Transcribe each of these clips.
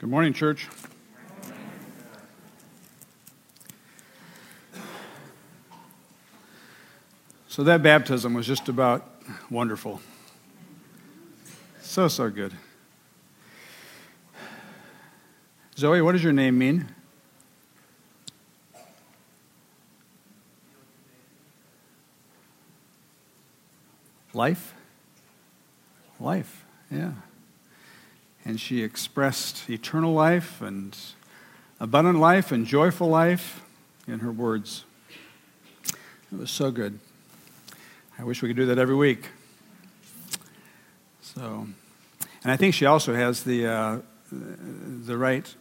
Good morning, church. So, that baptism was just about wonderful. So, so good. Zoe, what does your name mean? Life? Life, yeah and she expressed eternal life and abundant life and joyful life in her words. It was so good. I wish we could do that every week. So, and I think she also has the uh, the right.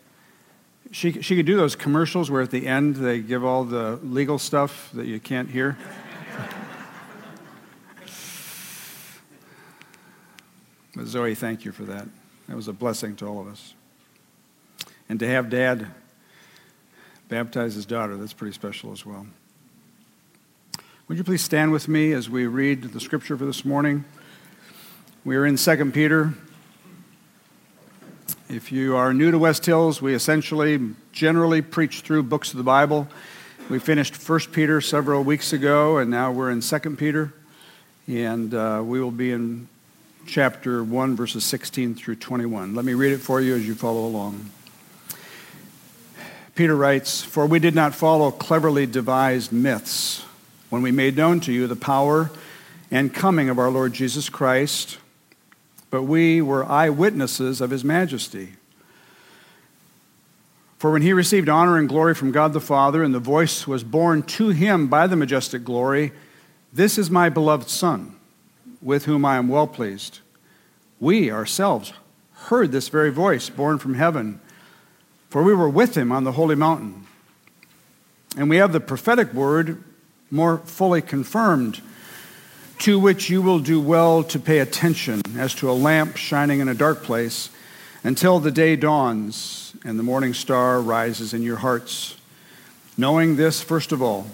She she could do those commercials where at the end they give all the legal stuff that you can't hear. but Zoe, thank you for that. That was a blessing to all of us. And to have dad baptize his daughter, that's pretty special as well. Would you please stand with me as we read the scripture for this morning? We are in 2 Peter. If you are new to West Hills, we essentially generally preach through books of the Bible. We finished 1 Peter several weeks ago, and now we're in 2 Peter. And uh, we will be in chapter 1, verses 16 through 21. Let me read it for you as you follow along. Peter writes, For we did not follow cleverly devised myths when we made known to you the power and coming of our Lord Jesus Christ, but we were eyewitnesses of his majesty. For when he received honor and glory from God the Father, and the voice was borne to him by the majestic glory, This is my beloved Son with whom I am well pleased. We ourselves heard this very voice borne from heaven, for we were with him on the holy mountain. And we have the prophetic word more fully confirmed, to which you will do well to pay attention as to a lamp shining in a dark place until the day dawns and the morning star rises in your hearts. Knowing this, first of all,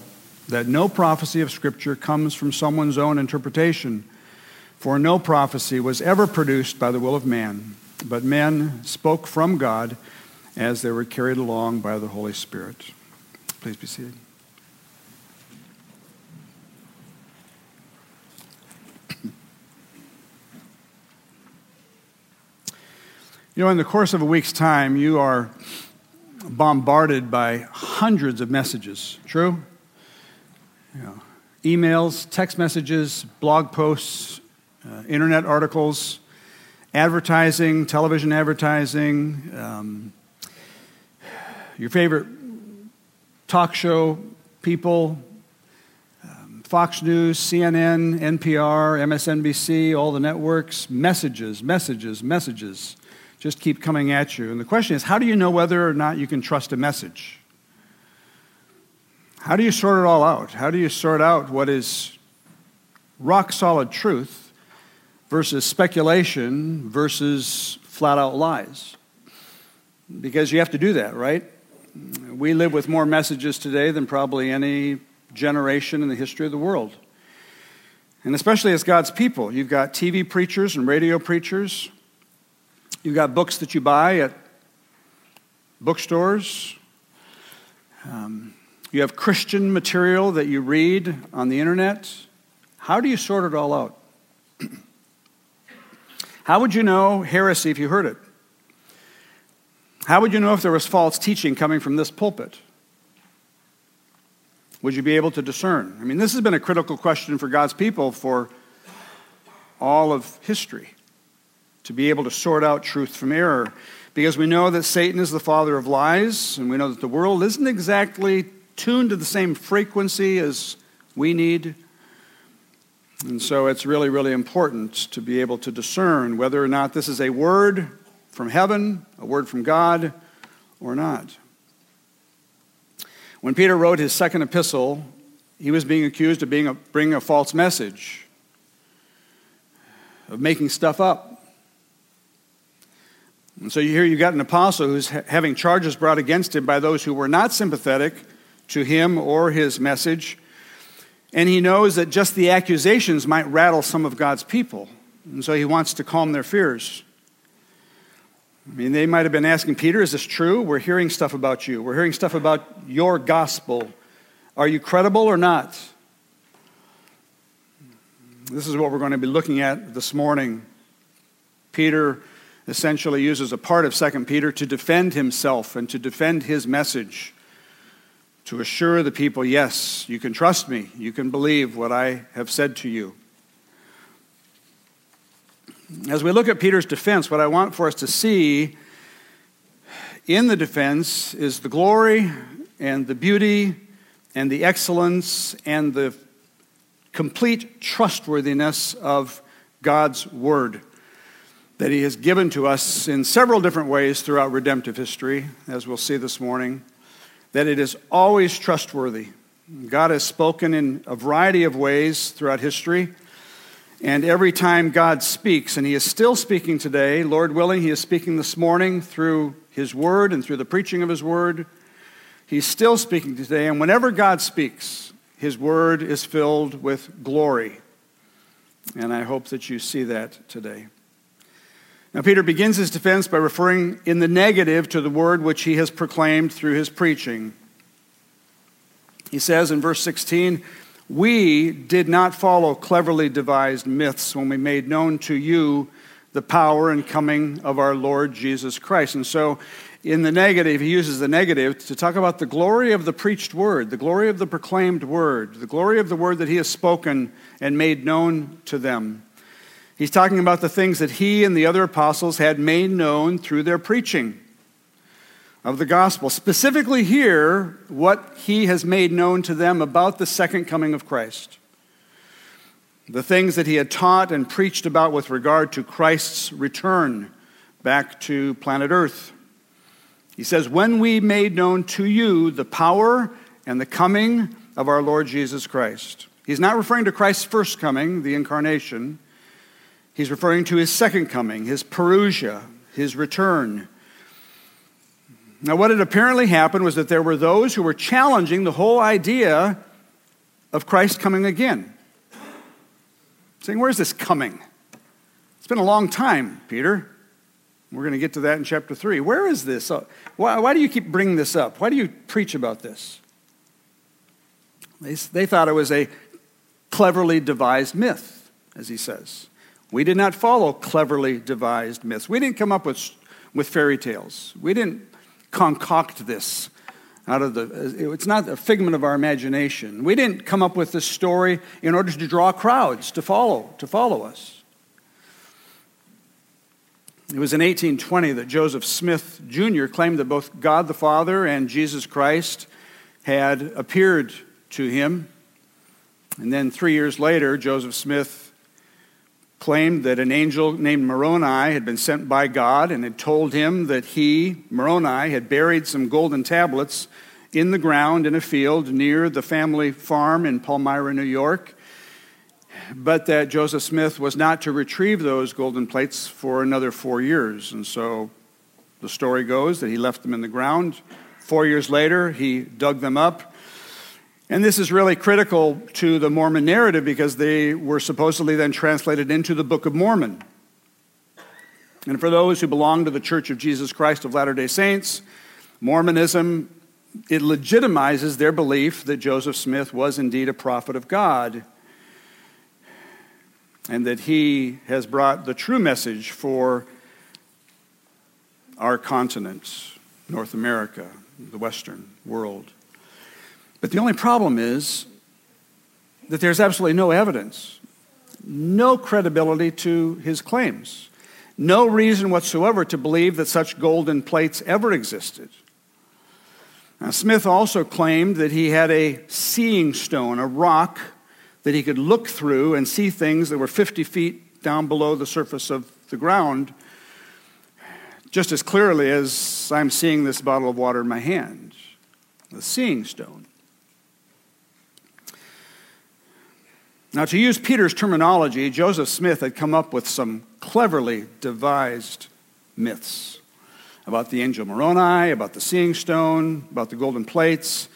that no prophecy of Scripture comes from someone's own interpretation. For no prophecy was ever produced by the will of man, but men spoke from God as they were carried along by the Holy Spirit. Please be seated. You know, in the course of a week's time, you are bombarded by hundreds of messages. True? You know, emails, text messages, blog posts, uh, internet articles, advertising, television advertising, um, your favorite talk show people, um, Fox News, CNN, NPR, MSNBC, all the networks, messages, messages, messages just keep coming at you. And the question is how do you know whether or not you can trust a message? How do you sort it all out? How do you sort out what is rock solid truth versus speculation versus flat out lies. Because you have to do that, right? We live with more messages today than probably any generation in the history of the world. And especially as God's people, you've got TV preachers and radio preachers. You've got books that you buy at bookstores. Um, you have Christian material that you read on the internet. How do you sort it all out? How would you know heresy if you heard it? How would you know if there was false teaching coming from this pulpit? Would you be able to discern? I mean, this has been a critical question for God's people for all of history to be able to sort out truth from error. Because we know that Satan is the father of lies, and we know that the world isn't exactly tuned to the same frequency as we need. And so it's really, really important to be able to discern whether or not this is a word from heaven, a word from God, or not. When Peter wrote his second epistle, he was being accused of being a, bringing a false message, of making stuff up. And so here you've got an apostle who's ha- having charges brought against him by those who were not sympathetic to him or his message and he knows that just the accusations might rattle some of God's people. And so he wants to calm their fears. I mean, they might have been asking Peter, is this true? We're hearing stuff about you. We're hearing stuff about your gospel. Are you credible or not? This is what we're going to be looking at this morning. Peter essentially uses a part of 2 Peter to defend himself and to defend his message, to assure the people, yes, you can trust me, you can believe what I have said to you. As we look at Peter's defense, what I want for us to see in the defense is the glory and the beauty and the excellence and the complete trustworthiness of God's Word that He has given to us in several different ways throughout redemptive history, as we'll see this morning, that it is always trustworthy. God has spoken in a variety of ways throughout history. And every time God speaks, and He is still speaking today, Lord willing, He is speaking this morning through His Word and through the preaching of His Word. He's still speaking today, and whenever God speaks, His Word is filled with glory. And I hope that you see that today. Now, Peter begins his defense by referring in the negative to the word which he has proclaimed through his preaching. He says in verse 16, We did not follow cleverly devised myths when we made known to you the power and coming of our Lord Jesus Christ. And so, in the negative, he uses the negative to talk about the glory of the preached word, the glory of the proclaimed word, the glory of the word that he has spoken and made known to them. He's talking about the things that he and the other apostles had made known through their preaching of the gospel. Specifically, here, what he has made known to them about the second coming of Christ. The things that he had taught and preached about with regard to Christ's return back to planet Earth. He says, When we made known to you the power and the coming of our Lord Jesus Christ. He's not referring to Christ's first coming, the incarnation. He's referring to his second coming, his parousia, his return. Now, what had apparently happened was that there were those who were challenging the whole idea of Christ coming again. Saying, Where's this coming? It's been a long time, Peter. We're going to get to that in chapter 3. Where is this? Uh, why, why do you keep bringing this up? Why do you preach about this? They, they thought it was a cleverly devised myth, as he says. We did not follow cleverly devised myths. We didn't come up with, with fairy tales. We didn't concoct this out of the, uh, it's not a figment of our imagination. We didn't come up with this story in order to draw crowds to follow, to follow us. It was in 1820 that Joseph Smith Jr. claimed that both God the Father and Jesus Christ had appeared to him. And then three years later, Joseph Smith claimed that an angel named Moroni had been sent by God and had told him that he, Moroni, had buried some golden tablets in the ground in a field near the family farm in Palmyra, New York, but that Joseph Smith was not to retrieve those golden plates for another four years. And so the story goes that he left them in the ground. Four years later, he dug them up and this is really critical to the Mormon narrative because they were supposedly then translated into the Book of Mormon. And for those who belong to the Church of Jesus Christ of Latter day Saints, Mormonism it legitimizes their belief that Joseph Smith was indeed a prophet of God and that he has brought the true message for our continent, North America, the Western world. But the only problem is that there's absolutely no evidence, no credibility to his claims, no reason whatsoever to believe that such golden plates ever existed. Now, Smith also claimed that he had a seeing stone, a rock that he could look through and see things that were 50 feet down below the surface of the ground, just as clearly as I'm seeing this bottle of water in my hand, the seeing stone. Now, to use Peter's terminology, Joseph Smith had come up with some cleverly devised myths about the angel Moroni, about the seeing stone, about the golden plates,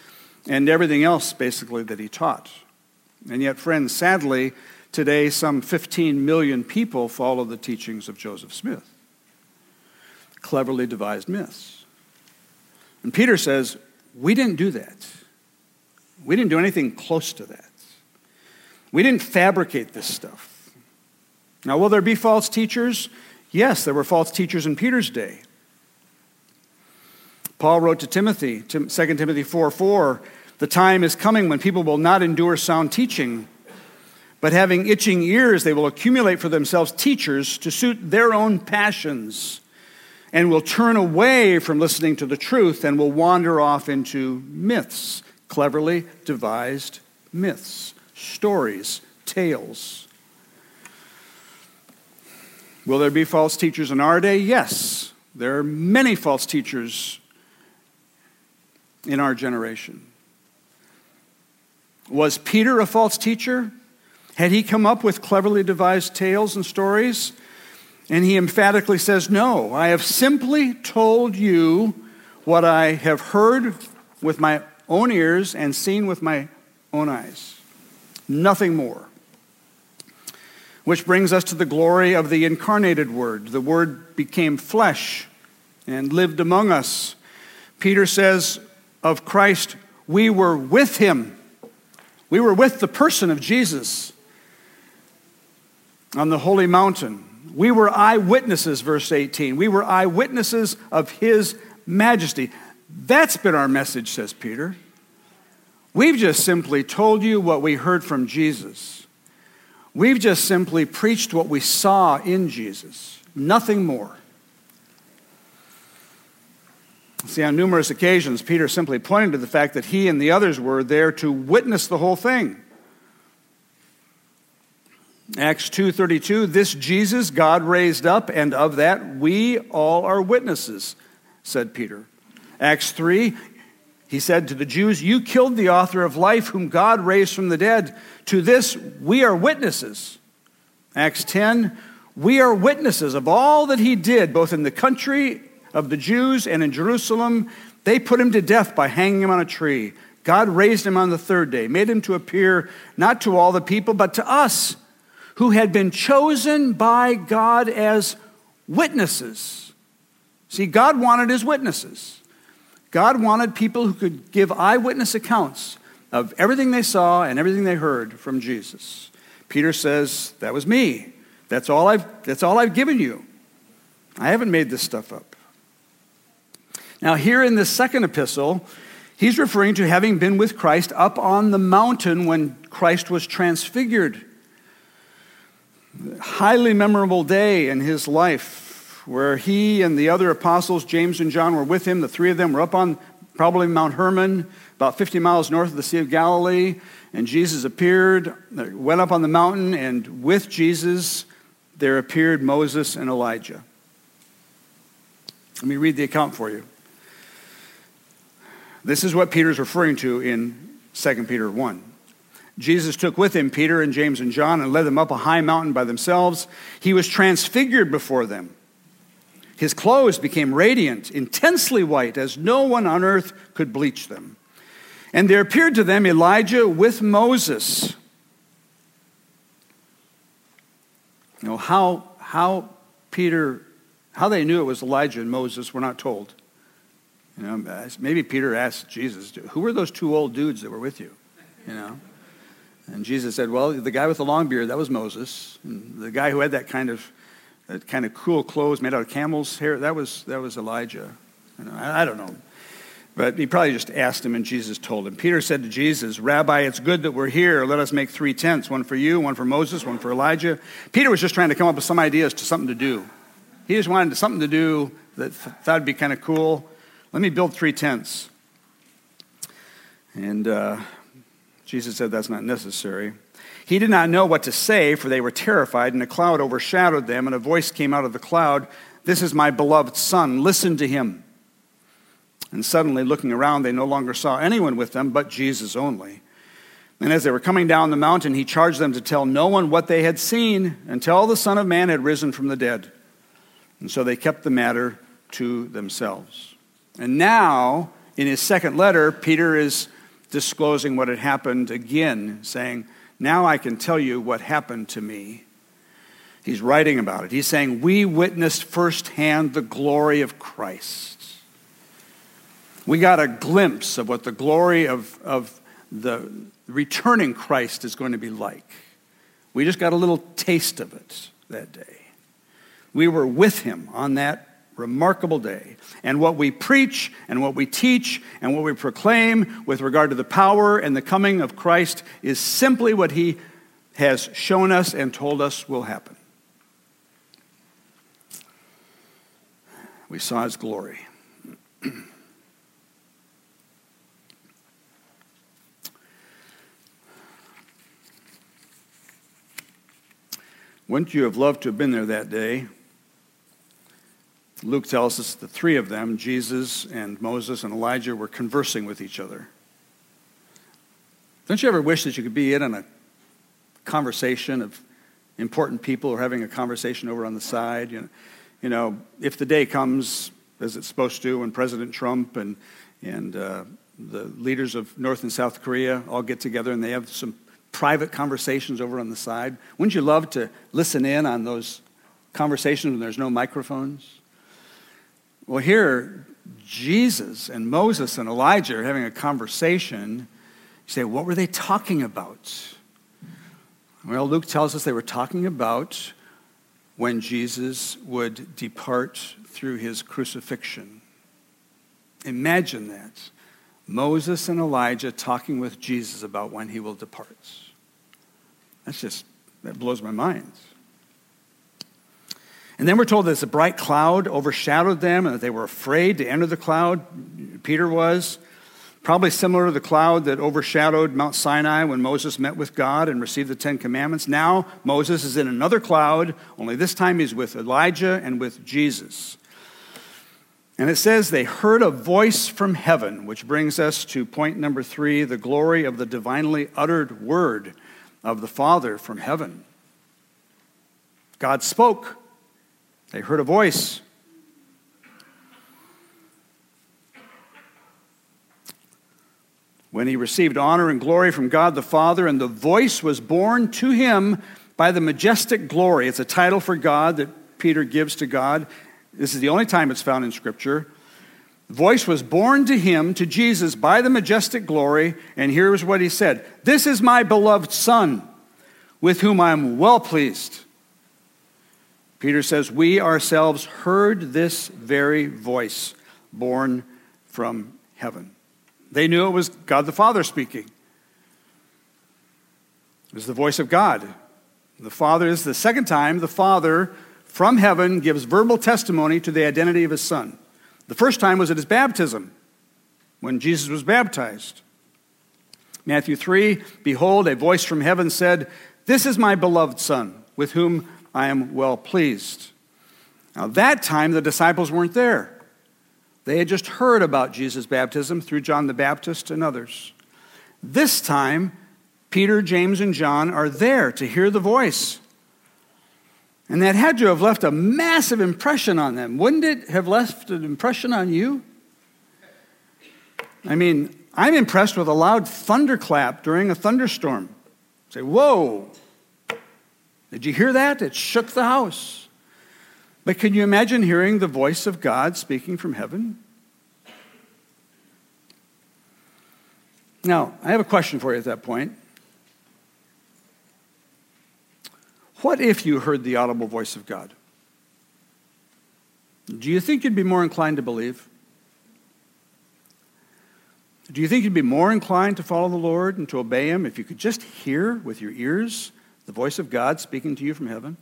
and everything else basically that he taught. And yet, friends, sadly, today some 15 million people follow the teachings of Joseph Smith. cleverly devised myths. And Peter says, We didn't do that. We didn't do anything close to that. We didn't fabricate this stuff. Now, will there be false teachers? Yes, there were false teachers in Peter's day. Paul wrote to Timothy, 2 Timothy 4 4, the time is coming when people will not endure sound teaching, but having itching ears, they will accumulate for themselves teachers to suit their own passions, and will turn away from listening to the truth and will wander off into myths, cleverly devised myths, stories, tales. Will there be false teachers in our day? Yes. There are many false teachers in our generation. Was Peter a false teacher? Had he come up with cleverly devised tales and stories? And he emphatically says, No, I have simply told you what I have heard with my own ears and seen with my own eyes. Nothing more. Which brings us to the glory of the incarnated Word. The Word became flesh and lived among us. Peter says of Christ, we were with him. We were with the person of Jesus on the holy mountain. We were eyewitnesses, verse 18. We were eyewitnesses of his majesty. That's been our message, says Peter. We've just simply told you what we heard from Jesus. We've just simply preached what we saw in Jesus, nothing more. See, on numerous occasions, Peter simply pointed to the fact that he and the others were there to witness the whole thing. Acts 2:32 This Jesus God raised up and of that we all are witnesses said Peter. Acts 3 he said to the Jews you killed the author of life whom God raised from the dead to this we are witnesses. Acts 10 we are witnesses of all that he did both in the country of the Jews and in Jerusalem. They put him to death by hanging him on a tree. God raised him on the third day, made him to appear not to all the people, but to us who had been chosen by God as witnesses. See, God wanted his witnesses. God wanted people who could give eyewitness accounts of everything they saw and everything they heard from Jesus. Peter says, That was me. That's all I've, that's all I've given you. I haven't made this stuff up. Now, here in this second epistle, he's referring to having been with Christ up on the mountain when Christ was transfigured highly memorable day in his life where he and the other apostles, James and John, were with him. The three of them were up on probably Mount Hermon, about 50 miles north of the Sea of Galilee. And Jesus appeared, uh, went up on the mountain, and with Jesus there appeared Moses and Elijah. Let me read the account for you. This is what Peter's referring to in 2 Peter 1. Jesus took with him Peter and James and John and led them up a high mountain by themselves. He was transfigured before them. His clothes became radiant, intensely white, as no one on earth could bleach them. And there appeared to them Elijah with Moses. You know, how, how Peter, how they knew it was Elijah and Moses, we're not told. You know, maybe Peter asked Jesus, who were those two old dudes that were with you? You know? And Jesus said, Well, the guy with the long beard, that was Moses. And the guy who had that kind of that kind of cool clothes made out of camel's hair, that was that was Elijah. You know, I, I don't know. But he probably just asked him, and Jesus told him. Peter said to Jesus, Rabbi, it's good that we're here. Let us make three tents one for you, one for Moses, one for Elijah. Peter was just trying to come up with some ideas to something to do. He just wanted something to do that thought would be kind of cool. Let me build three tents. And uh, Jesus said that's not necessary. He did not know what to say, for they were terrified, and a cloud overshadowed them, and a voice came out of the cloud This is my beloved Son, listen to him. And suddenly, looking around, they no longer saw anyone with them but Jesus only. And as they were coming down the mountain, he charged them to tell no one what they had seen until the Son of Man had risen from the dead. And so they kept the matter to themselves. And now, in his second letter, Peter is disclosing what had happened again, saying, Now I can tell you what happened to me. He's writing about it. He's saying, We witnessed firsthand the glory of Christ. We got a glimpse of what the glory of, of the returning Christ is going to be like. We just got a little taste of it that day. We were with him on that remarkable day. And what we preach and what we teach and what we proclaim with regard to the power and the coming of Christ is simply what he has shown us and told us will happen. We saw his glory. Wouldn't you have loved to have been there that day? Luke tells us the three of them, Jesus and Moses and Elijah, were conversing with each other. Don't you ever wish that you could be in on a conversation of important people or having a conversation over on the side? You know, you know if the day comes, as it's supposed to, when President Trump and, and uh, the leaders of North and South Korea all get together and they have some private conversations over on the side, wouldn't you love to listen in on those conversations when there's no microphones? Well, here, Jesus and Moses and Elijah are having a conversation. You say, what were they talking about? Well, Luke tells us they were talking about when Jesus would depart through his crucifixion. Imagine that. Moses and Elijah talking with Jesus about when he will depart. That's just, that blows my mind. And then we're told that a bright cloud overshadowed them and that they were afraid to enter the cloud. Peter was. Probably similar to the cloud that overshadowed Mount Sinai when Moses met with God and received the Ten Commandments. Now Moses is in another cloud, only this time he's with Elijah and with Jesus. And it says they heard a voice from heaven, which brings us to point number three the glory of the divinely uttered word of the Father from heaven. God spoke. They heard a voice. When he received honor and glory from God the Father, and the voice was borne to him by the majestic glory. It's a title for God that Peter gives to God. This is the only time it's found in Scripture. The voice was borne to him, to Jesus, by the majestic glory, and here is what he said This is my beloved Son, with whom I am well pleased. Peter says, We ourselves heard this very voice borne from heaven. They knew it was God the Father speaking. It was the voice of God. The Father is the second time the Father from heaven gives verbal testimony to the identity of his Son. The first time was at his baptism, when Jesus was baptized. Matthew 3 Behold, a voice from heaven said, This is my beloved Son, with whom I am well pleased. Now, that time the disciples weren't there. They had just heard about Jesus' baptism through John the Baptist and others. This time, Peter, James, and John are there to hear the voice. And that had to have left a massive impression on them. Wouldn't it have left an impression on you? I mean, I'm impressed with a loud thunderclap during a thunderstorm. Say, whoa, did you hear that? It shook the house. But can you imagine hearing the voice of God speaking from heaven? Now, I have a question for you at that point. What if you heard the audible voice of God? Do you think you'd be more inclined to believe? Do you think you'd be more inclined to follow the Lord and to obey Him if you could just hear with your ears the voice of God speaking to you from heaven?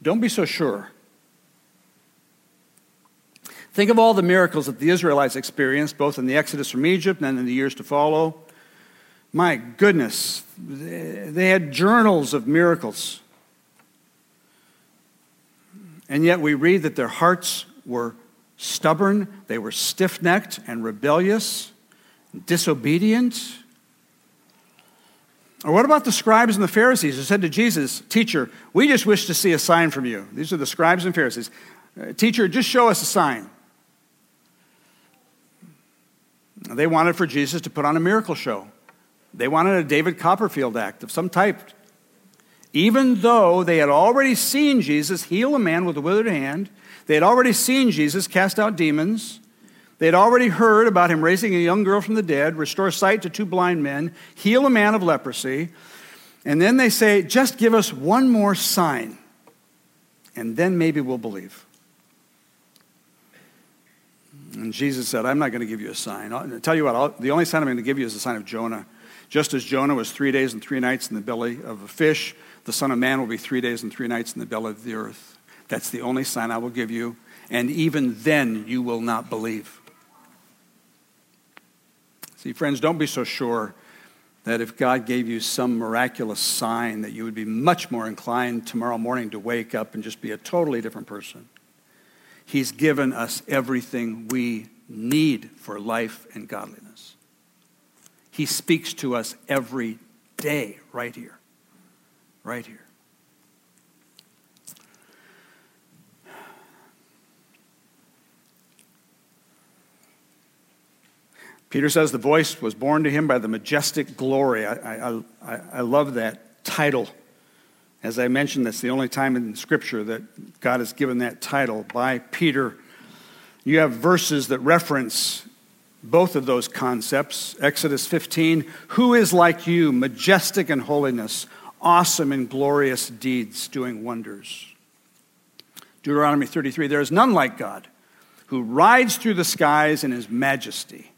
Don't be so sure. Think of all the miracles that the Israelites experienced, both in the Exodus from Egypt and in the years to follow. My goodness, they had journals of miracles. And yet we read that their hearts were stubborn, they were stiff necked and rebellious, disobedient. Or what about the scribes and the Pharisees who said to Jesus, Teacher, we just wish to see a sign from you? These are the scribes and Pharisees. Uh, teacher, just show us a sign. They wanted for Jesus to put on a miracle show. They wanted a David Copperfield act of some type. Even though they had already seen Jesus heal a man with a withered hand, they had already seen Jesus cast out demons, they had already heard about him raising a young girl from the dead, restore sight to two blind men, heal a man of leprosy. And then they say, just give us one more sign, and then maybe we'll believe. And Jesus said, I'm not going to give you a sign. I'll tell you what, I'll, the only sign I'm going to give you is the sign of Jonah. Just as Jonah was three days and three nights in the belly of a fish, the Son of Man will be three days and three nights in the belly of the earth. That's the only sign I will give you. And even then, you will not believe. See, friends, don't be so sure that if God gave you some miraculous sign that you would be much more inclined tomorrow morning to wake up and just be a totally different person. He's given us everything we need for life and godliness. He speaks to us every day right here. Right here. Peter says the voice was borne to him by the majestic glory. I, I, I, I love that title. As I mentioned, that's the only time in Scripture that God has given that title by Peter. You have verses that reference both of those concepts. Exodus 15 Who is like you, majestic in holiness, awesome in glorious deeds, doing wonders? Deuteronomy 33 There is none like God who rides through the skies in his majesty.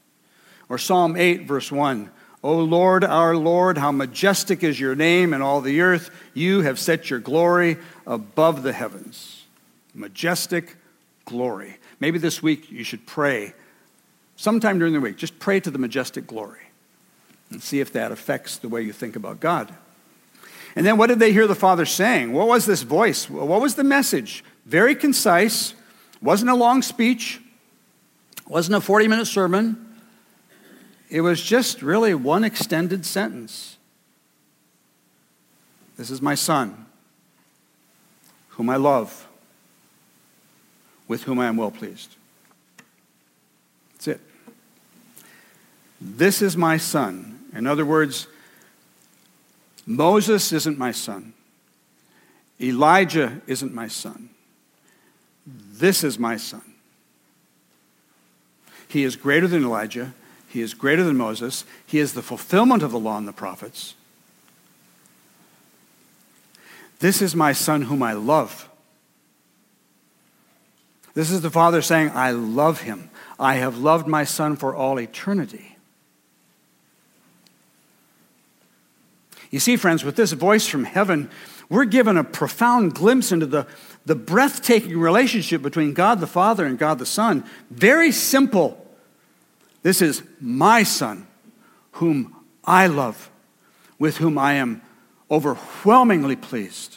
Or Psalm 8, verse 1 O Lord, our Lord, how majestic is your name in all the earth. You have set your glory above the heavens. Majestic glory. Maybe this week you should pray, sometime during the week, just pray to the majestic glory and see if that affects the way you think about God. And then what did they hear the Father saying? What was this voice? What was the message? Very concise, wasn't a long speech, wasn't a 40 minute sermon. It was just really one extended sentence. This is my son, whom I love, with whom I am well pleased. That's it. This is my son. In other words, Moses isn't my son. Elijah isn't my son. This is my son. He is greater than Elijah. He is greater than Moses. He is the fulfillment of the law and the prophets. This is my son whom I love. This is the Father saying, I love him. I have loved my son for all eternity. You see, friends, with this voice from heaven, we're given a profound glimpse into the, the breathtaking relationship between God the Father and God the Son. Very simple this is my son, whom I love, with whom I am overwhelmingly pleased.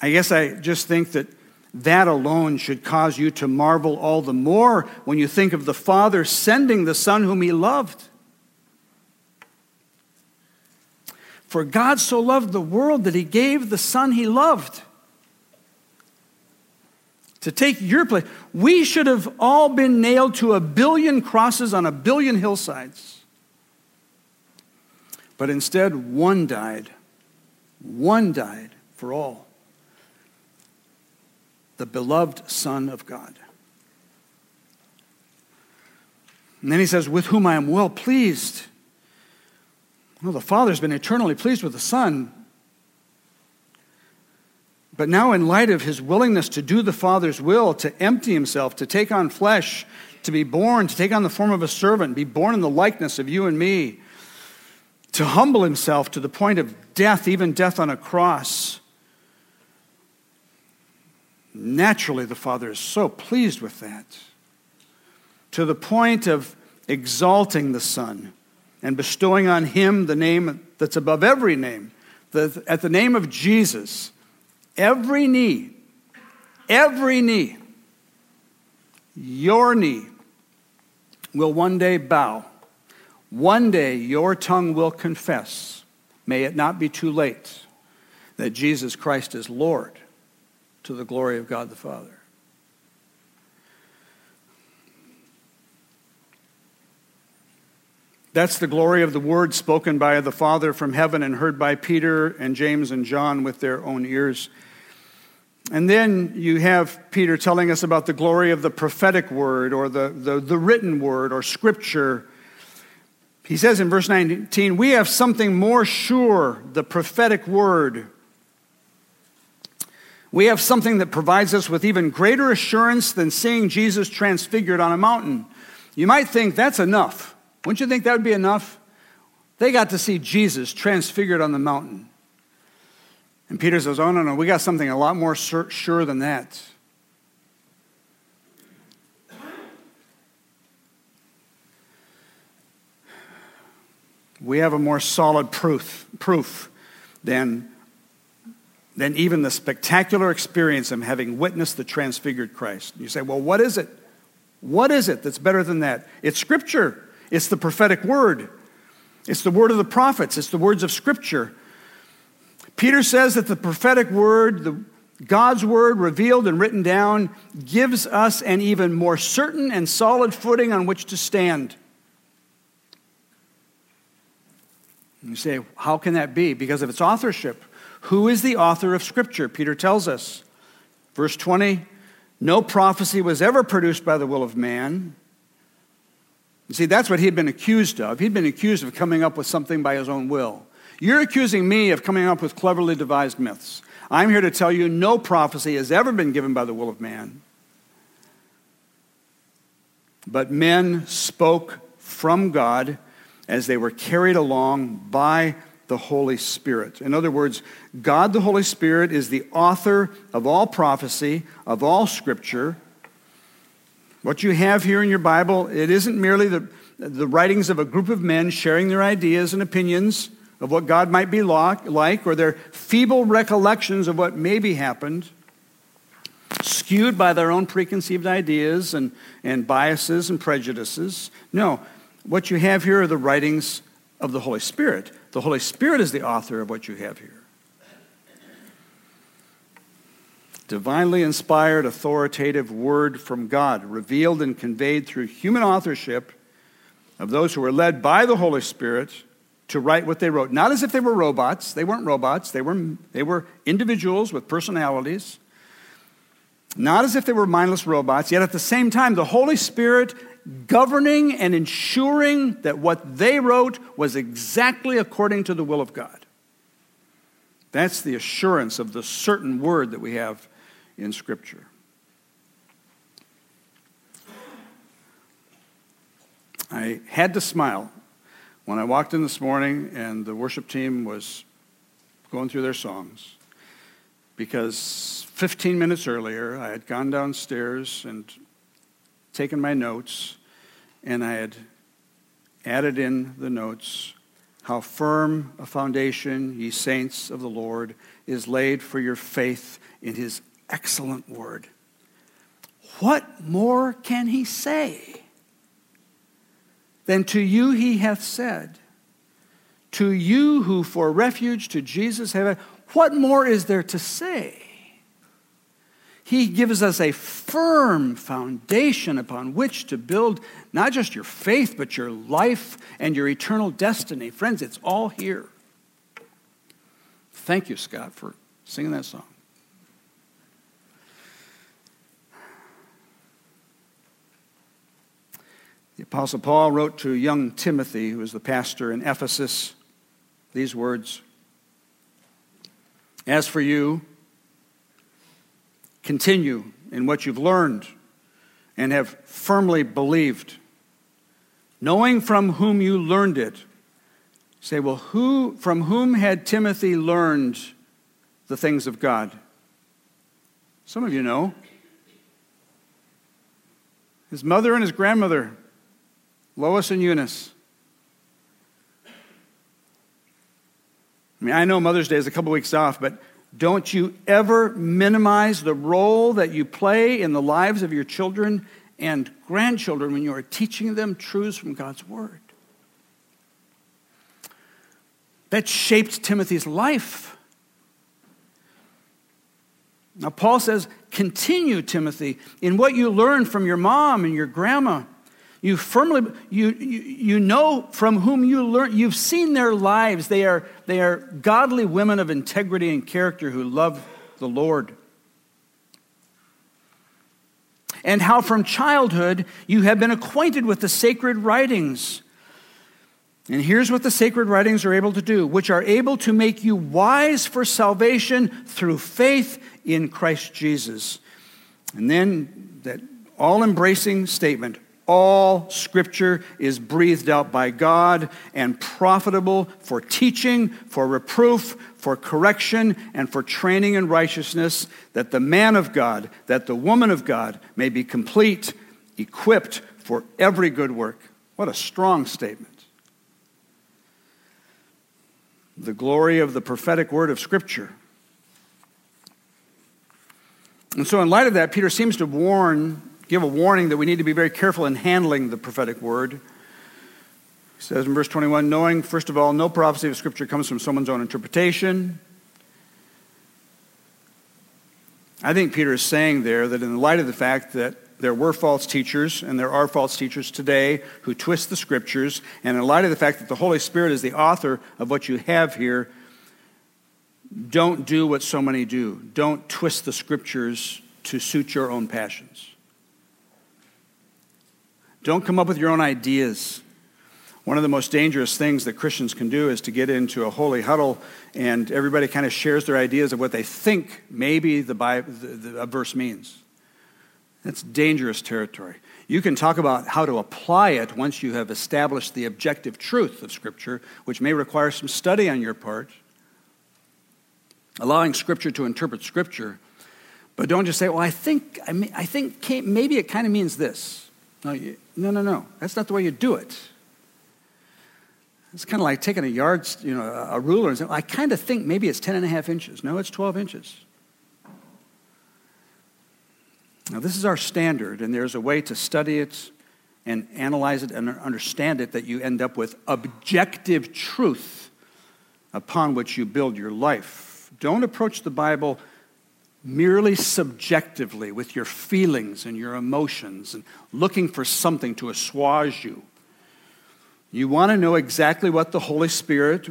I guess I just think that that alone should cause you to marvel all the more when you think of the Father sending the Son whom He loved. For God so loved the world that He gave the Son He loved to take your place. We should have all been nailed to a billion crosses on a billion hillsides. But instead, one died. One died for all. The beloved Son of God. And then he says, With whom I am well pleased. Well, the Father's been eternally pleased with the Son. But now, in light of his willingness to do the Father's will, to empty himself, to take on flesh, to be born, to take on the form of a servant, be born in the likeness of you and me, to humble himself to the point of death, even death on a cross. Naturally, the Father is so pleased with that, to the point of exalting the Son and bestowing on him the name that's above every name. The, at the name of Jesus, Every knee, every knee, your knee will one day bow. One day your tongue will confess, may it not be too late, that Jesus Christ is Lord to the glory of God the Father. That's the glory of the word spoken by the Father from heaven and heard by Peter and James and John with their own ears. And then you have Peter telling us about the glory of the prophetic word or the, the, the, written word or scripture. He says in verse 19, We have something more sure, the prophetic word. We have something that provides us with even greater assurance than seeing Jesus transfigured on a mountain. You might think that's enough. Wouldn't you think that would be enough? They got to see Jesus transfigured on the mountain. And Peter says, Oh, no, no, we got something a lot more sure than that. We have a more solid proof, proof than, than even the spectacular experience of having witnessed the transfigured Christ. You say, Well, what is it? What is it that's better than that? It's Scripture. It's the prophetic word, it's the word of the prophets, it's the words of Scripture. Peter says that the prophetic word, the God's word revealed and written down, gives us an even more certain and solid footing on which to stand. And you say, how can that be? Because of its authorship. Who is the author of Scripture? Peter tells us. Verse 20 No prophecy was ever produced by the will of man you see, that's what he'd been accused of. He'd been accused of coming up with something by his own will. You're accusing me of coming up with cleverly devised myths. I'm here to tell you no prophecy has ever been given by the will of man. But men spoke from God as they were carried along by the Holy Spirit. In other words, God the Holy Spirit is the author of all prophecy, of all scripture, what you have here in your Bible, it isn't merely the, the writings of a group of men sharing their ideas and opinions of what God might be like, or their feeble recollections of what maybe happened, skewed by their own preconceived ideas and, and biases and prejudices. No, what you have here are the writings of the Holy Spirit. The Holy Spirit is the author of what you have here. Divinely inspired, authoritative word from God, revealed and conveyed through human authorship of those who were led by the Holy Spirit to write what they wrote. Not as if they were robots. They weren't robots, they were, they were individuals with personalities. Not as if they were mindless robots, yet at the same time, the Holy Spirit governing and ensuring that what they wrote was exactly according to the will of God. That's the assurance of the certain word that we have in Scripture. I had to smile when I walked in this morning and the worship team was going through their songs because 15 minutes earlier I had gone downstairs and taken my notes and I had added in the notes how firm a foundation, ye saints of the Lord, is laid for your faith in his excellent word. What more can he say than to you he hath said? To you who for refuge to Jesus have, what more is there to say? He gives us a firm foundation upon which to build not just your faith, but your life and your eternal destiny. Friends, it's all here. Thank you, Scott, for singing that song. The Apostle Paul wrote to young Timothy, who was the pastor in Ephesus, these words As for you, continue in what you've learned and have firmly believed, knowing from whom you learned it. Say, well, who, from whom had Timothy learned the things of God? Some of you know. His mother and his grandmother Lois and Eunice. I mean, I know Mother's Day is a couple weeks off, but don't you ever minimize the role that you play in the lives of your children and grandchildren when you are teaching them truths from God's Word. That shaped Timothy's life. Now, Paul says, continue, Timothy, in what you learned from your mom and your grandma You firmly, you, you, you know from whom you learn, you've seen their lives. They are, they are godly women of integrity and character who love the Lord. And how from childhood you have been acquainted with the sacred writings. And here's what the sacred writings are able to do, which are able to make you wise for salvation through faith in Christ Jesus. And then that all embracing statement all scripture is breathed out by God and profitable for teaching, for reproof, for correction, and for training in righteousness, that the man of God, that the woman of God may be complete, equipped for every good work. What a strong statement. The glory of the prophetic word of Scripture. And so, in light of that, Peter seems to warn give a warning that we need to be very careful in handling the prophetic word. He says in verse 21 knowing, first of all, no prophecy of Scripture comes from someone's own interpretation. I think Peter is saying there that in the light of the fact that there were false teachers and there are false teachers today who twist the scriptures, and in light of the fact that the Holy Spirit is the author of what you have here, don't do what so many do. Don't twist the scriptures to suit your own passions. Don't come up with your own ideas. One of the most dangerous things that Christians can do is to get into a holy huddle and everybody kind of shares their ideas of what they think maybe the, Bible, the, the a verse means. That's dangerous territory. You can talk about how to apply it once you have established the objective truth of Scripture, which may require some study on your part. Allowing Scripture to interpret Scripture. But don't just say, well, I think, I, I think maybe it kind of means this. No, you, no, no, no. That's not the way you do it. It's kind of like taking a yard, you know, a ruler and saying, I kind of think maybe it's 10 and a half inches. No, it's 12 inches. Now, this is our standard, and there's a way to study it and analyze it and understand it that you end up with objective truth upon which you build your life. Don't approach the Bible merely subjectively with your feelings and your emotions and looking for something to assuage you. You want to know exactly what the Holy Spirit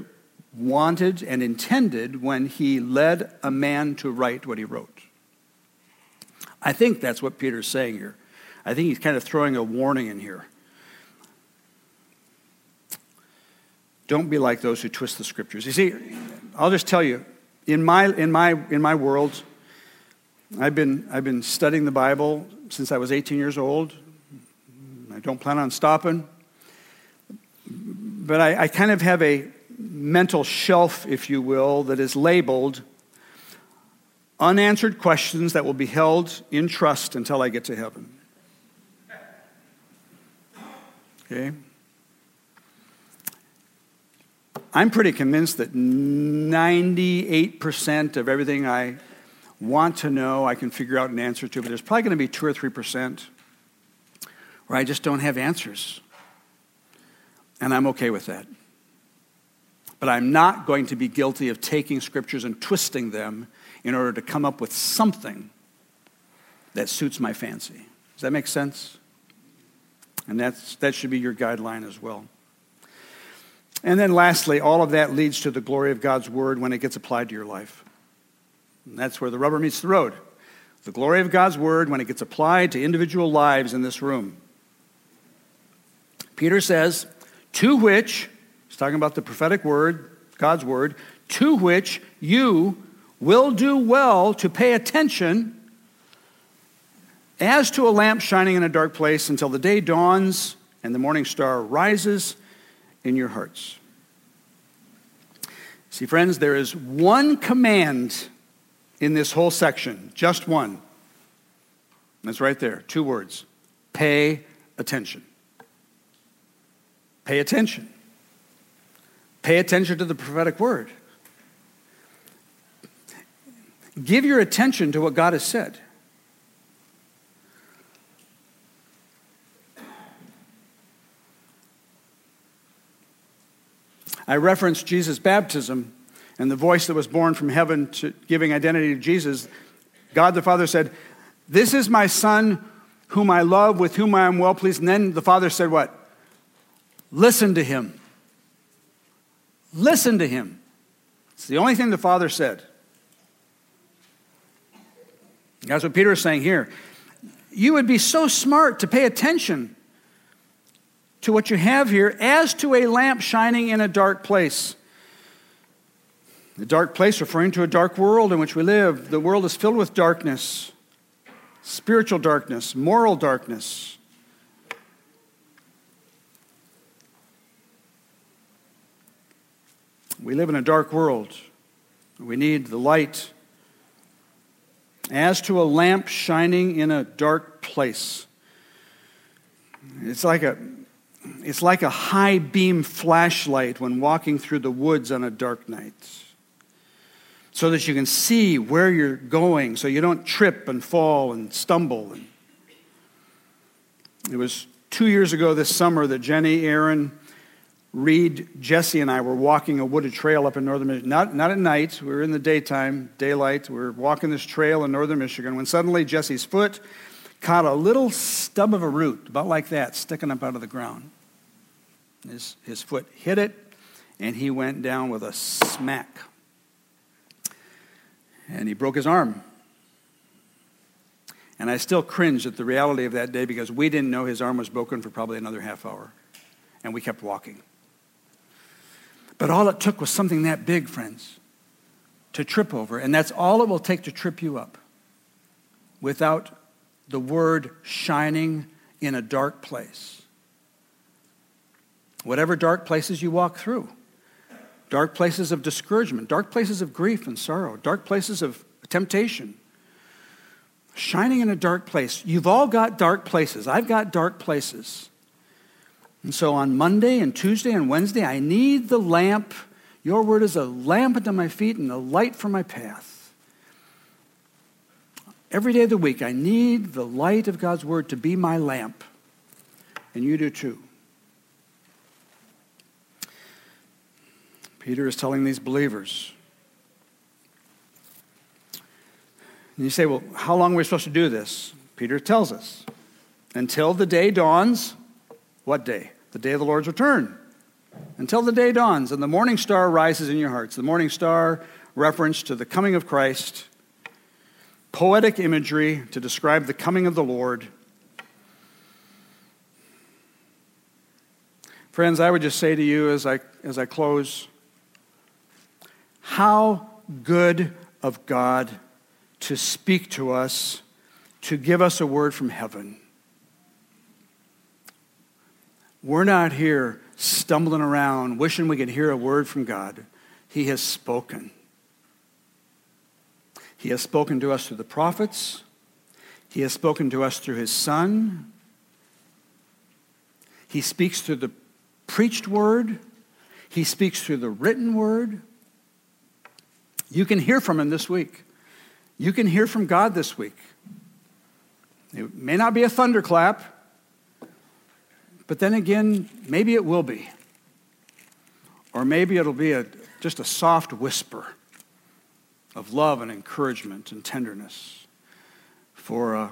wanted and intended when he led a man to write what he wrote. I think that's what Peter's saying here. I think he's kind of throwing a warning in here. Don't be like those who twist the scriptures. You see, I'll just tell you, in my, in my, in my world, I've been, I've been studying the Bible since I was 18 years old. I don't plan on stopping. But I, I kind of have a mental shelf, if you will, that is labeled unanswered questions that will be held in trust until I get to heaven. Okay? I'm pretty convinced that 98% of everything I want to know, I can figure out an answer to, but there's probably going to be 2 or 3% where I just don't have answers. And I'm okay with that. But I'm not going to be guilty of taking scriptures and twisting them in order to come up with something that suits my fancy. Does that make sense? And that's, that should be your guideline as well. And then lastly, all of that leads to the glory of God's word when it gets applied to your life. And that's where the rubber meets the road. The glory of God's word when it gets applied to individual lives in this room. Peter says, to which, he's talking about the prophetic word, God's word, to which you will do well to pay attention as to a lamp shining in a dark place until the day dawns and the morning star rises in your hearts. See, friends, there is one command in this whole section, just one. That's right there, two words pay attention. Pay attention. Pay attention to the prophetic word. Give your attention to what God has said. I referenced Jesus' baptism and the voice that was borne from heaven to giving identity to Jesus, God the Father said, This is my Son whom I love, with whom I am well pleased. And then the Father said, What? Listen to him. Listen to him. It's the only thing the Father said. That's what Peter is saying here. You would be so smart to pay attention to what you have here as to a lamp shining in a dark place. The dark place referring to a dark world in which we live. The world is filled with darkness, spiritual darkness, moral darkness. We live in a dark world. We need the light as to a lamp shining in a dark place. It's like a, it's like a high beam flashlight when walking through the woods on a dark night. So that you can see where you're going, so you don't trip and fall and stumble. It was two years ago this summer that Jenny, Aaron, Reed, Jesse, and I were walking a wooded trail up in northern Michigan. Not, not at night, we were in the daytime, daylight. We were walking this trail in northern Michigan when suddenly Jesse's foot caught a little stub of a root, about like that, sticking up out of the ground. His, his foot hit it, and he went down with a smack. And he broke his arm. And I still cringe at the reality of that day because we didn't know his arm was broken for probably another half hour. And we kept walking. But all it took was something that big, friends, to trip over. And that's all it will take to trip you up without the word shining in a dark place. Whatever dark places you walk through, dark places of discouragement, dark places of grief and sorrow, dark places of temptation, shining in a dark place. You've all got dark places. I've got dark places. And so on Monday and Tuesday and Wednesday, I need the lamp. Your word is a lamp unto my feet and a light for my path. Every day of the week, I need the light of God's word to be my lamp. And you do too. Peter is telling these believers. And you say, well, how long are we supposed to do this? Peter tells us until the day dawns. What day? the day of the Lord's return, until the day dawns and the morning star rises in your hearts. The morning star, reference to the coming of Christ, poetic imagery to describe the coming of the Lord. Friends, I would just say to you as I, as I close how good of God to speak to us, to give us a word from heaven. We're not here stumbling around wishing we could hear a word from God. He has spoken. He has spoken to us through the prophets. He has spoken to us through his son. He speaks through the preached word. He speaks through the written word. You can hear from him this week. You can hear from God this week. It may not be a thunderclap. But then again, maybe it will be. Or maybe it'll be a, just a soft whisper of love and encouragement and tenderness for a,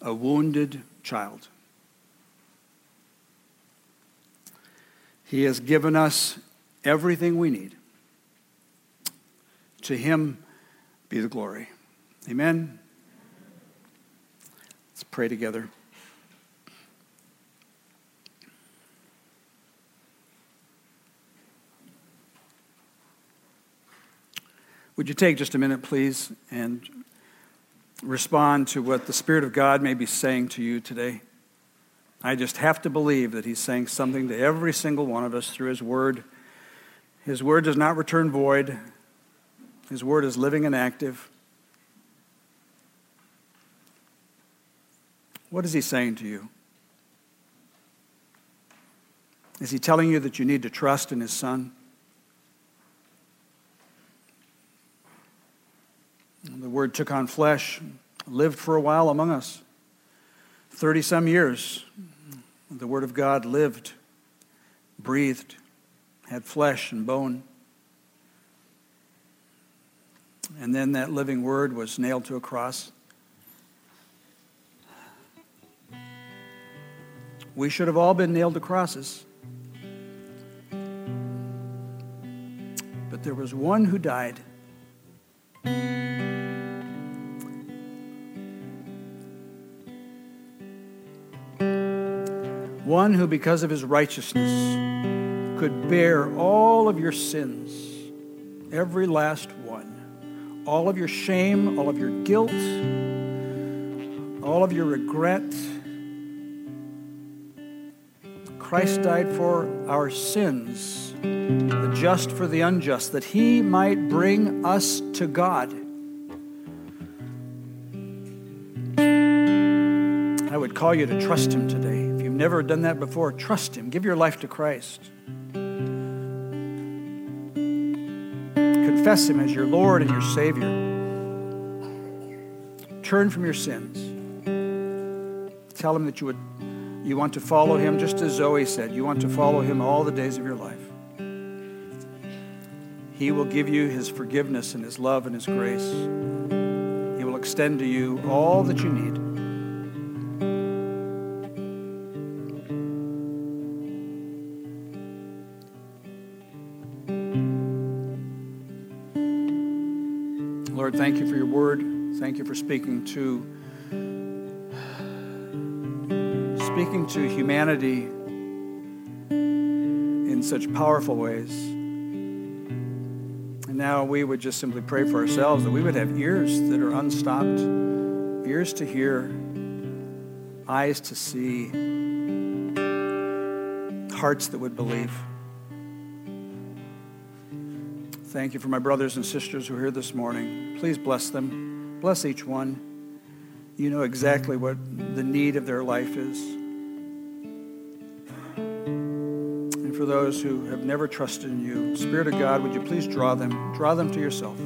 a wounded child. He has given us everything we need. To him be the glory. Amen. Let's pray together. Would you take just a minute, please, and respond to what the Spirit of God may be saying to you today? I just have to believe that He's saying something to every single one of us through His Word. His Word does not return void, His Word is living and active. What is He saying to you? Is He telling you that you need to trust in His Son? The Word took on flesh, lived for a while among us. 30 some years, the Word of God lived, breathed, had flesh and bone. And then that living Word was nailed to a cross. We should have all been nailed to crosses. But there was one who died. One who, because of his righteousness, could bear all of your sins, every last one, all of your shame, all of your guilt, all of your regret. Christ died for our sins, the just for the unjust, that he might bring us to God. I would call you to trust him today. If you've never done that before, trust him. Give your life to Christ. Confess him as your Lord and your Savior. Turn from your sins. Tell him that you would you want to follow him just as Zoe said. You want to follow him all the days of your life. He will give you his forgiveness and his love and his grace. He will extend to you all that you need. Speaking to speaking to humanity in such powerful ways. And now we would just simply pray for ourselves that we would have ears that are unstopped, ears to hear, eyes to see, hearts that would believe. Thank you for my brothers and sisters who are here this morning. Please bless them. Bless each one. You know exactly what the need of their life is. And for those who have never trusted in you. Spirit of God, would you please draw them, draw them to yourself.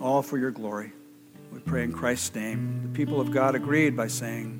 All for your glory. We pray in Christ's name. The people of God agreed by saying,